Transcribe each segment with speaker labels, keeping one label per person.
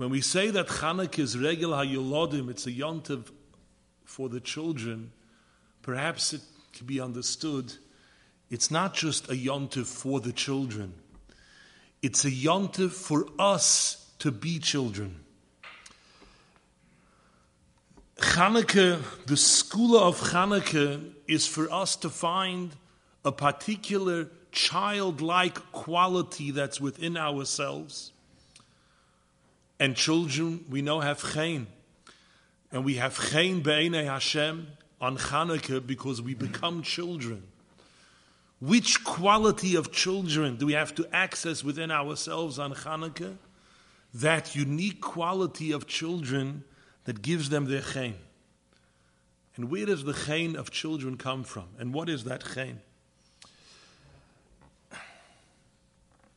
Speaker 1: When we say that Chanukah is regel hayulodim, it's a yontiv for the children, perhaps it can be understood it's not just a yontiv for the children. It's a yontiv for us to be children. Chanukah, the school of Chanukah, is for us to find a particular childlike quality that's within ourselves. And children, we know, have chen. And we have chen be'enei Hashem on Chanukah because we become children. Which quality of children do we have to access within ourselves on Chanukah? That unique quality of children that gives them their chen. And where does the chen of children come from? And what is that chen?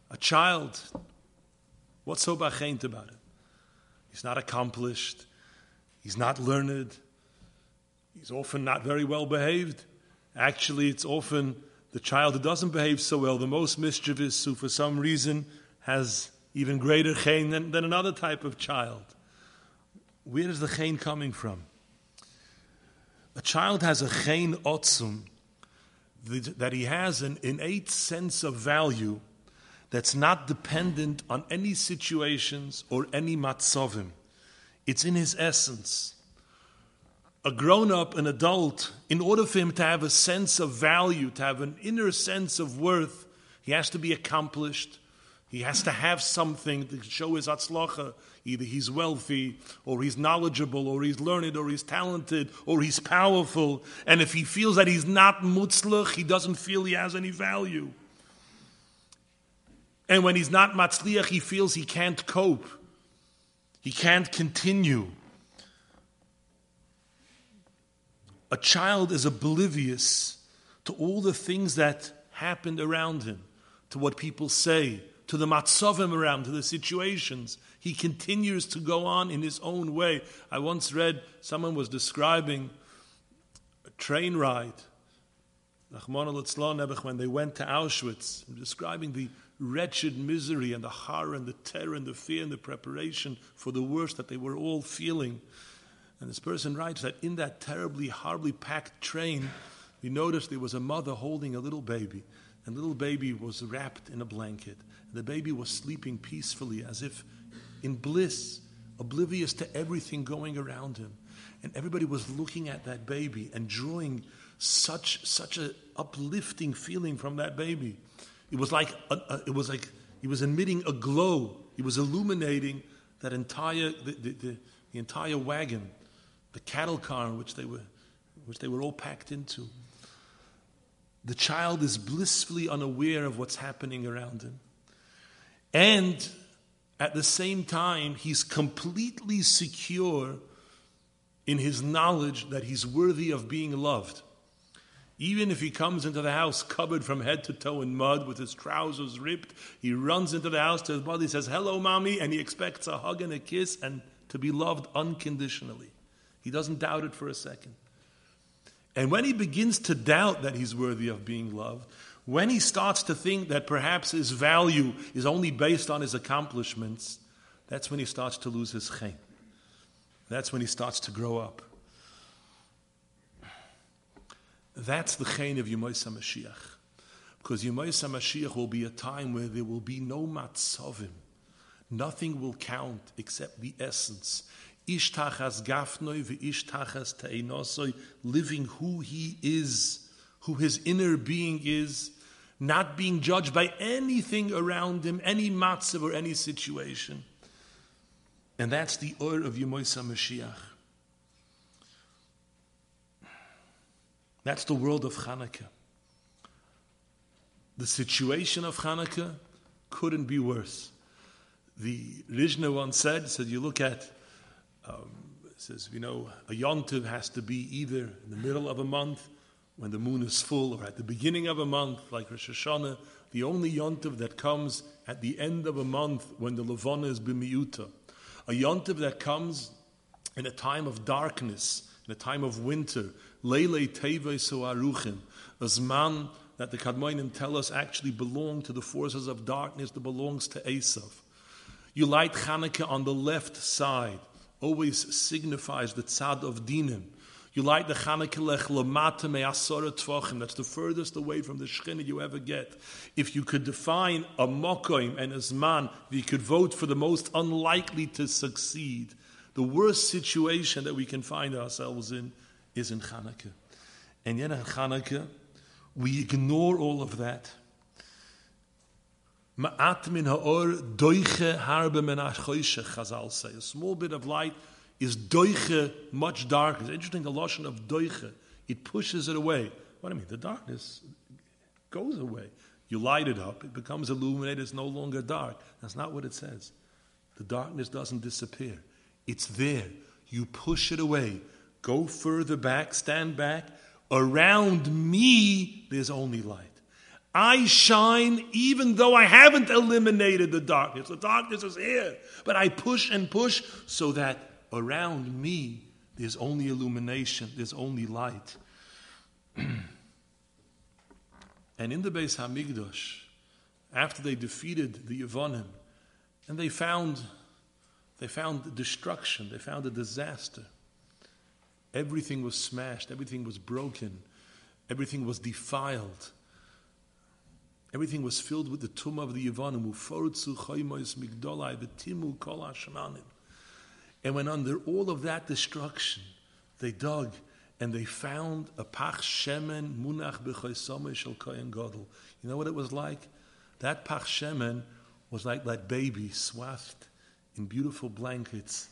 Speaker 1: A child, what's so bachent about it? He's not accomplished, he's not learned, he's often not very well behaved. Actually, it's often the child who doesn't behave so well, the most mischievous, who for some reason has even greater chen than, than another type of child. Where is the chen coming from? A child has a chen otzum, that he has an innate sense of value that's not dependent on any situations or any matzovim. It's in his essence a grown up, an adult, in order for him to have a sense of value, to have an inner sense of worth, he has to be accomplished. He has to have something to show his atzlacha. Either he's wealthy, or he's knowledgeable, or he's learned, or he's talented, or he's powerful. And if he feels that he's not mutzlach, he doesn't feel he has any value. And when he's not matzliach, he feels he can't cope. He can't continue. a child is oblivious to all the things that happened around him, to what people say, to the matzovim around, to the situations. He continues to go on in his own way. I once read someone was describing a train ride, when they went to Auschwitz, describing the wretched misery and the horror and the terror and the fear and the preparation for the worst that they were all feeling. And this person writes that in that terribly, horribly packed train, he noticed there was a mother holding a little baby. And the little baby was wrapped in a blanket. The baby was sleeping peacefully as if in bliss, oblivious to everything going around him. And everybody was looking at that baby and drawing such such an uplifting feeling from that baby. It was like a, a, it was like he was emitting a glow. He was illuminating that entire the, the, the, the entire wagon the cattle car which they were, which they were all packed into. The child is blissfully unaware of what's happening around him. And at the same time, he's completely secure in his knowledge that he's worthy of being loved. Even if he comes into the house covered from head to toe in mud with his trousers ripped, he runs into the house to his mother, he says, Hello, mommy, and he expects a hug and a kiss and to be loved unconditionally. He doesn't doubt it for a second. And when he begins to doubt that he's worthy of being loved, when he starts to think that perhaps his value is only based on his accomplishments, that's when he starts to lose his chen. That's when he starts to grow up. That's the chen of Yemoisa Mashiach. Because Yemoisa Mashiach will be a time where there will be no matzovim. Nothing will count except the essence Ishtachas gafnoi v'ishtachas te'inosoi, living who he is, who his inner being is, not being judged by anything around him, any matzav or any situation. And that's the Ur of Yemoisa Mashiach. That's the world of Hanukkah. The situation of Hanukkah couldn't be worse. The Rizhna once said, said you look at um, says, you know, a yontiv has to be either in the middle of a month when the moon is full or at the beginning of a month like Rosh Hashanah. The only yontiv that comes at the end of a month when the levana is b'miuta. A yontiv that comes in a time of darkness, in a time of winter. Leile teve so aruchim. A zman that the Kadmoinim tell us actually belong to the forces of darkness that belongs to Esav. You light Hanukkah on the left side, always signifies the tzad of dinim. You light the Chanukah lech lamata me'asora tvachim. That's the furthest away from the Shekhinah you ever get. If you could define a mokoim and a zman, you could vote for the most unlikely to succeed. The worst situation that we can find ourselves in is in Chanukah. And yet in Chanukah, we ignore all of that. Ma'at min ha'or doiche harbe men Chazal say. A small bit of light is doiche much darker. It's interesting the lotion of doiche. It pushes it away. What do I mean? The darkness goes away. You light it up, it becomes illuminated, it's no longer dark. That's not what it says. The darkness doesn't disappear. It's there. You push it away. Go further back, stand back. Around me, there's only light. I shine even though I haven't eliminated the darkness. The darkness is here. But I push and push so that around me, there's only illumination, there's only light. and in the Beis Hamikdash, after they defeated the Yevonim, and they found, they found destruction, they found a disaster. Everything was smashed, everything was broken, everything was defiled. Everything was filled with the tumah of the hashemanim. And when under all of that destruction, they dug and they found a pach shemen munach b'choysome shel kohen gadol. You know what it was like? That pach shemen was like that baby swathed in beautiful blankets,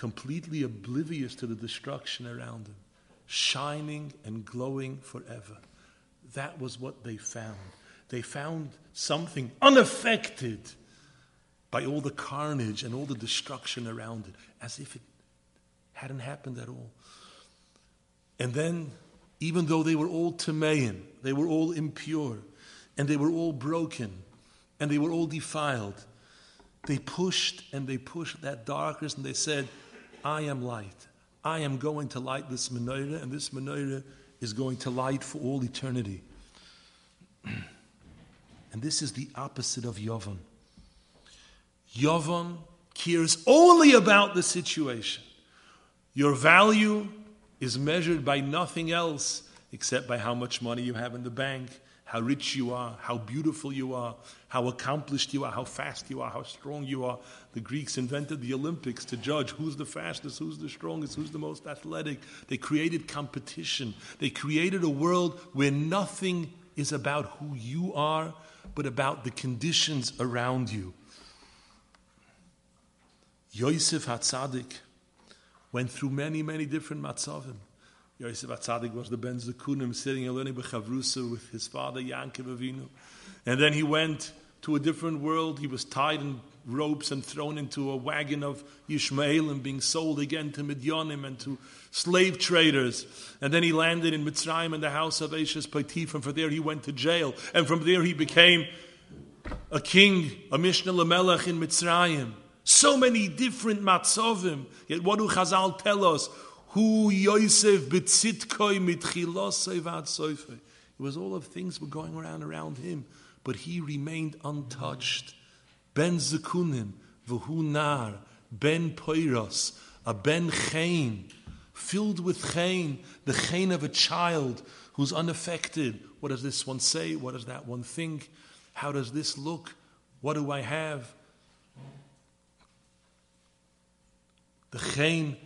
Speaker 1: completely oblivious to the destruction around him, shining and glowing forever. That was what they found. They found something unaffected by all the carnage and all the destruction around it, as if it hadn't happened at all. And then, even though they were all Timaean, they were all impure, and they were all broken, and they were all defiled, they pushed and they pushed that darkness and they said, I am light. I am going to light this menorah, and this menorah is going to light for all eternity. and this is the opposite of Yovan. Yovan cares only about the situation. Your value is measured by nothing else except by how much money you have in the bank, how rich you are, how beautiful you are, how accomplished you are, how fast you are, how strong you are. The Greeks invented the Olympics to judge who's the fastest, who's the strongest, who's the most athletic. They created competition. They created a world where nothing is about who you are, but about the conditions around you. Yosef Hatzadik went through many, many different matzavim. Yosef Hatzadik was the Ben Zakunim sitting and learning Bechavrusa with his father Yankov Avinu. And then he went to a different world. He was tied in ropes and thrown into a wagon of Yishmael and being sold again to Midyanim and to slave traders. And then he landed in Mitzrayim in the house of Ashes Paitif, and from there he went to jail. And from there he became a king, a Mishnah Lamelech in Mitzrayim. So many different matzovim. Yet what do Chazal tell us? Who Yosef betzitkoi mitchilosei. It was all of things were going around around him, but he remained untouched. Ben zekunim, v'hu nar, ben poiros, a ben chain, filled with chain, the chain of a child who's unaffected. What does this one say? What does that one think? How does this look? What do I have? the chain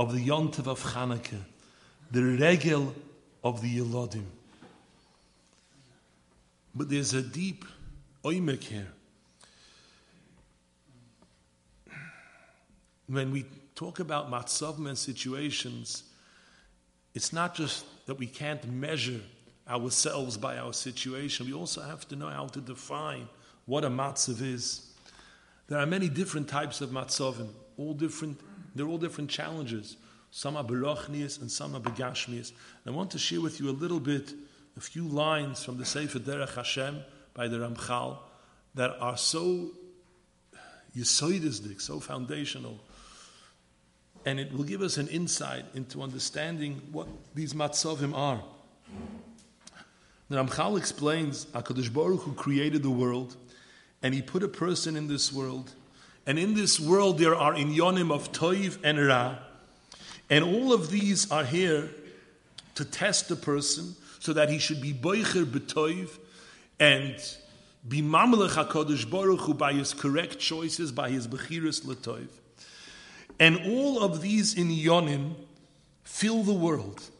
Speaker 1: of the Yontiv of Chanukah, the regel of the Yelodim. But there's a deep oimek here. When we talk about matzavim and situations, it's not just that we can't measure ourselves by our situation. We also have to know how to define what a matzav is. There are many different types of matzavim, all different they're all different challenges. Some are berachnias and some are begashmias. I want to share with you a little bit, a few lines from the Sefer Derech Hashem by the Ramchal that are so yisoidistic, so foundational. And it will give us an insight into understanding what these matzovim are. The Ramchal explains HaKadosh Baruch Hu created the world, and he put a person in this world And in this world, there are inyonim of toiv and ra. And all of these are here to test the person so that he should be boicher betoiv and be mamlech HaKadosh Baruch Hu by his correct choices, by his bechiris letoiv. And all of these inyonim fill the world.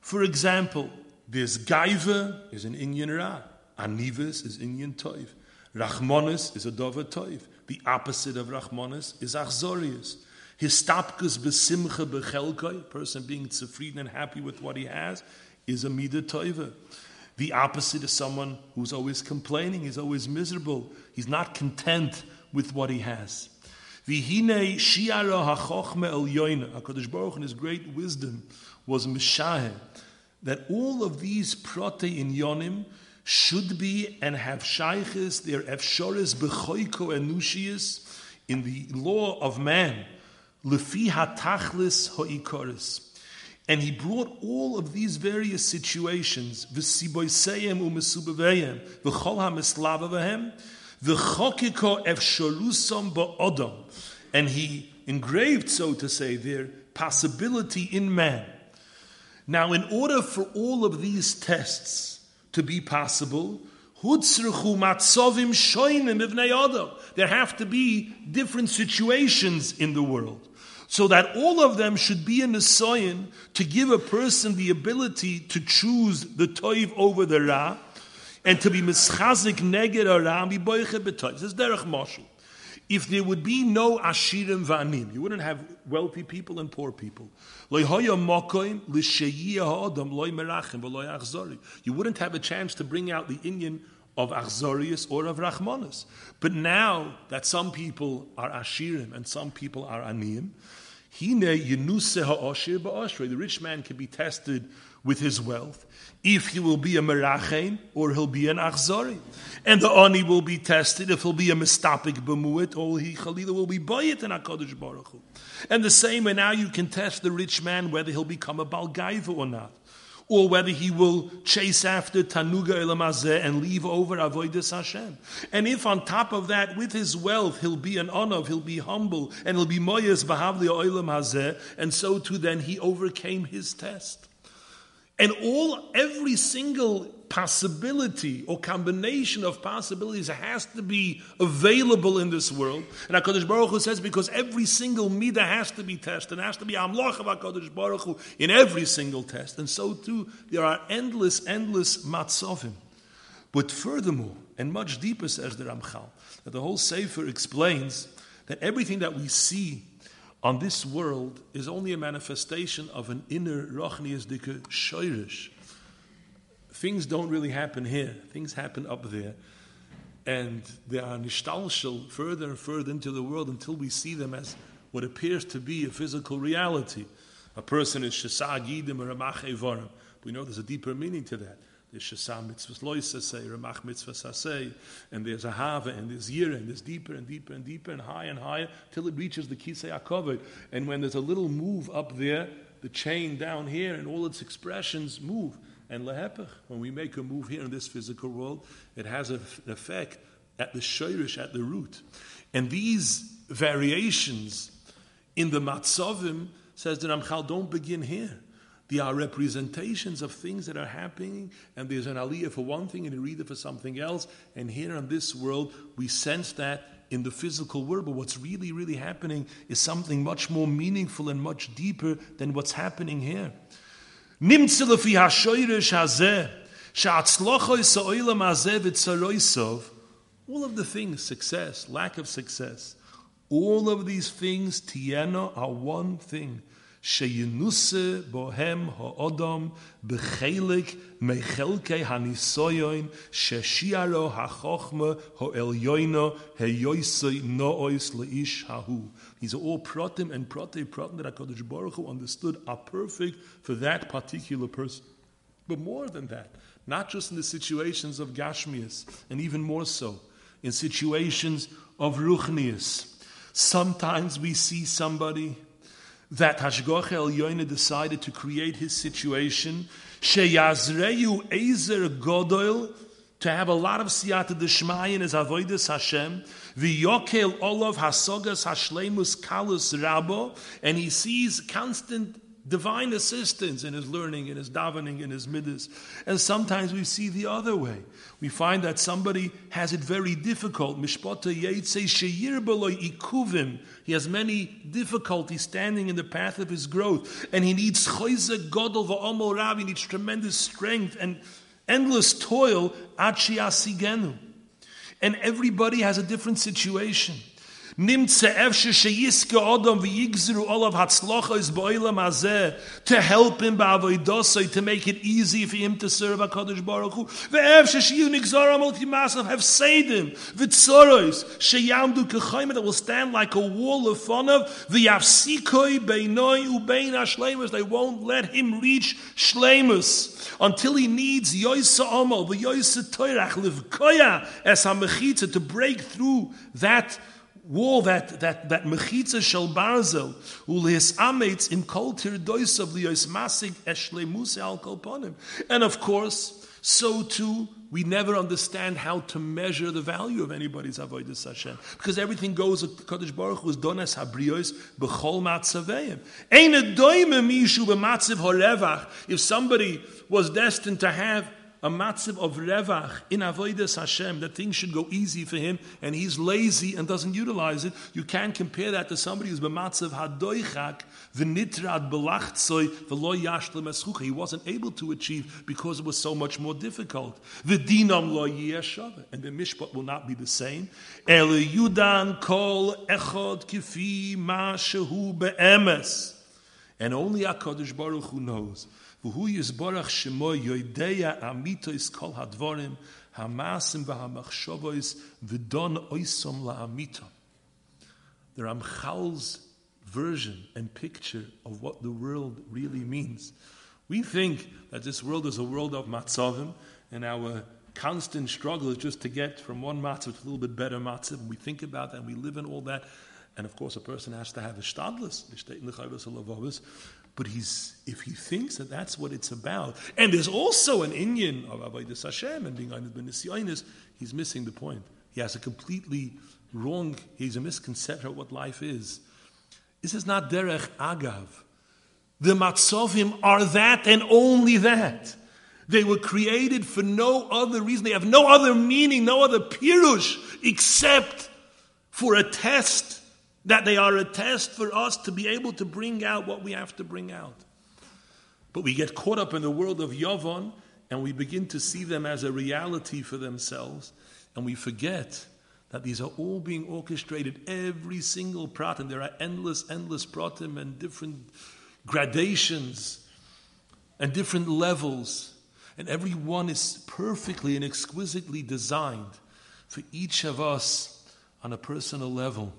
Speaker 1: For example, there's gaiva, is an Inyan Ra. Anivis is Inyan Toiv. Rachmonis is a Dova Toiv. The opposite of Rachmonis is Achzorius. Histapkus besimcha bechelkoi, person being tzufrieden and happy with what he has, is a Mida Toiva. The opposite is someone who's always complaining, he's always miserable, he's not content with what he has. Vihine shiara hachochme el yoina. HaKadosh Baruch in his great wisdom was Mishaheh that all of these prote in yonim should be and have shaykhis, their efshoris bechoiko enushius in the law of man, lefi hatachlis hoikoris. And he brought all of these various situations, v'siboiseyem u'mesubaveyem, v'chol ha'mislavavehem, v'chokiko efshorusom ba'odom. And he engraved, so to say, their possibility in man. Now, in order for all of these tests to be possible, there have to be different situations in the world. So that all of them should be in the soyin to give a person the ability to choose the toiv over the ra, and to be mischazik neged ra be boiche betoiv. This is derech moshel if there would be no ashirim va'anim, you wouldn't have wealthy people and poor people. You wouldn't have a chance to bring out the Inyan of Achzorius or of Rachmanis. But now that some people are ashirim and some people are aniyim, the rich man can be tested with his wealth, if he will be a merachem or he'll be an achzori. And the ani will be tested if he'll be a mistapik b'muit or he chalila will be bayit in HaKadosh Baruch Hu. And the same way now you can test the rich man whether he'll become a balgaiva or not. Or whether he will chase after Tanuga Elamazeh and leave over Avoidus Hashem. And if on top of that, with his wealth, he'll be an honor, he'll be humble, and he'll be Moyes Bahavli Oilam Hazeh, and so too then he overcame his test. And all, every single possibility or combination of possibilities has to be available in this world. And HaKadosh Baruch Hu says because every single midah has to be tested, and has to be amloch of HaKadosh Baruch Hu in every single test. And so too, there are endless, endless matzovim. But furthermore, and much deeper, says the Ramchal, that the whole Sefer explains that everything that we see on this world is only a manifestation of an inner rochnias dike shoirish. Things don't really happen here. Things happen up there. And they are nishtalshel further and further into the world until we see them as what appears to be a physical reality. A person is shesag yidim or a We know there's a deeper meaning to that. There's Shasam mitzvahs loisa say, Ramach mitzvahs say, and there's a Hava, and there's Yira, and there's deeper and deeper and deeper and higher and higher till it reaches the Kisei HaKovod. And when there's a little move up there, the chain down here and all its expressions move. And lehepech, when we make a move here in this physical world, it has an effect at the shirish, at the root. And these variations in the matzovim, says the Ramchal, don't begin here. They are representations of things that are happening, and there's an aliyah for one thing and a reader for something else. And here in this world, we sense that in the physical world, but what's really, really happening is something much more meaningful and much deeper than what's happening here. All of the things, success, lack of success, all of these things, tiena, are one thing שיינוסה בוהם האודום בחלק מחלקי הניסויון ששיערו החוכמה העליונו היוסי נואוס לאיש ההוא. These are all pratim and prate pratim that HaKadosh Baruch Hu understood are perfect for that particular person. But more than that, not just in the situations of Gashmias, and even more so, in situations of Ruchnias. Sometimes we see somebody that Hashgoch El decided to create his situation, Sheyazreyu Ezer Godol to have a lot of siyata d'shmai in his avodas Hashem, v'yokel olav hasogas hashlemus kalus rabo, and he sees constant divine assistance in his learning, in his davening, in his midas. And sometimes we see the other way. We find that somebody has it very difficult. Mishpata sheyir ikuvim. He has many difficulties standing in the path of his growth, and he needs choyze godol va'omol rav. He needs tremendous strength and endless toil. Achiasigenu. And everybody has a different situation nimmt efshe sheyiske odom v'yigzru olav hatzlochos bo'ilam hazeh to help him ba'avoidosoi to make it easy for him to serve HaKadosh Baruch Hu. Ve'efshe sheyu nigzor amol kimasav hefsedim v'tzoros sheyamdu kechayim that will stand like a wall of fonav v'yafsikoi beinoi ubein hashleimus. They won't let him reach shleimus until he needs yoisa omol v'yoisa toirach livkoya es ha to break through that wall that that that mechitza shel barzel ulis ametz im kol tirdois of the masig eshle musa al kolponim and of course so too we never understand how to measure the value of anybody's avodas Hashem because everything goes Kodesh Baruch Hu's donas habrios b'chol matzaveim. Ein a doime mishu b'matzav horevach. If somebody was destined to have a matziv of revach in avodas Hashem that things should go easy for him, and he's lazy and doesn't utilize it. You can't compare that to somebody who's b'matziv hadoichak v'nitrad belachtzoi v'lo yashlim eschucha. He wasn't able to achieve because it was so much more difficult. V'dinam lo yeshava, and the mishpat will not be the same. El yudan kol echod kifi ma shehu be'emes. And only HaKadosh Baruch Hu knows V'hu yizborach shemo yoideya amitois kol hadvorim hamasim v'hamachshovois v'don oisom la'amito. The Ramchal's version and picture of what the world really means. We think that this world is a world of matzavim, and our constant struggle is just to get from one matzav to a little bit better matzav. We think about that, and we live in all that. And of course, a person has to have a shtadlis, but he's, if he thinks that that's what it's about, and there's also an inyan of Avodah Hashem and being Einid Ben he's missing the point. He has a completely wrong, he's a misconception of what life is. This is not Derech Agav. The Matzovim are that and only that. They were created for no other reason. They have no other meaning, no other pirush, except for a test that they are a test for us to be able to bring out what we have to bring out. But we get caught up in the world of Yavon and we begin to see them as a reality for themselves, and we forget that these are all being orchestrated, every single prat, and there are endless, endless pratim and different gradations and different levels, and every one is perfectly and exquisitely designed for each of us on a personal level.